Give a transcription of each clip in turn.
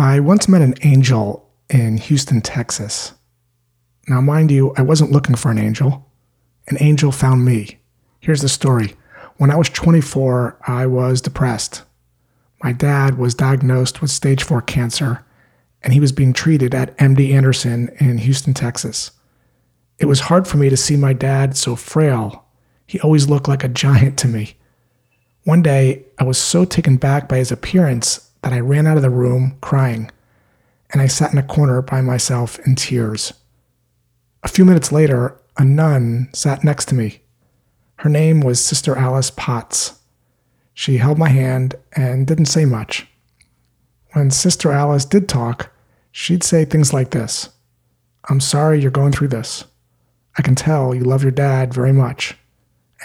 I once met an angel in Houston, Texas. Now, mind you, I wasn't looking for an angel. An angel found me. Here's the story. When I was 24, I was depressed. My dad was diagnosed with stage 4 cancer, and he was being treated at MD Anderson in Houston, Texas. It was hard for me to see my dad so frail. He always looked like a giant to me. One day, I was so taken back by his appearance that I ran out of the room crying, and I sat in a corner by myself in tears. A few minutes later, a nun sat next to me. Her name was Sister Alice Potts. She held my hand and didn't say much. When Sister Alice did talk, she'd say things like this I'm sorry you're going through this. I can tell you love your dad very much.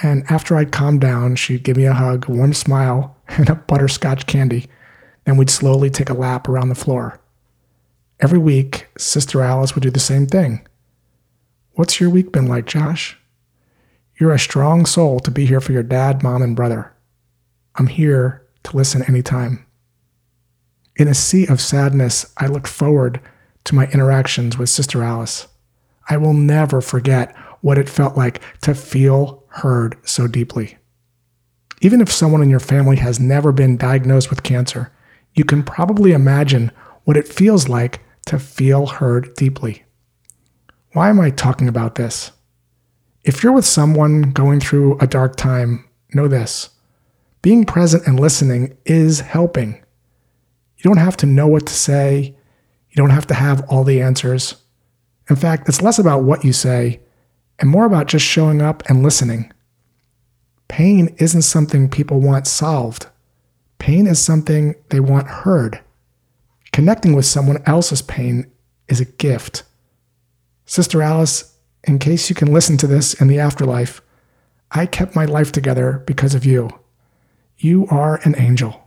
And after I'd calmed down, she'd give me a hug, a warm smile, and a butterscotch candy. Then we'd slowly take a lap around the floor. Every week, Sister Alice would do the same thing. What's your week been like, Josh? You're a strong soul to be here for your dad, mom, and brother. I'm here to listen anytime. In a sea of sadness, I look forward to my interactions with Sister Alice. I will never forget what it felt like to feel heard so deeply. Even if someone in your family has never been diagnosed with cancer, you can probably imagine what it feels like to feel heard deeply. Why am I talking about this? If you're with someone going through a dark time, know this being present and listening is helping. You don't have to know what to say, you don't have to have all the answers. In fact, it's less about what you say and more about just showing up and listening. Pain isn't something people want solved. Pain is something they want heard. Connecting with someone else's pain is a gift. Sister Alice, in case you can listen to this in the afterlife, I kept my life together because of you. You are an angel.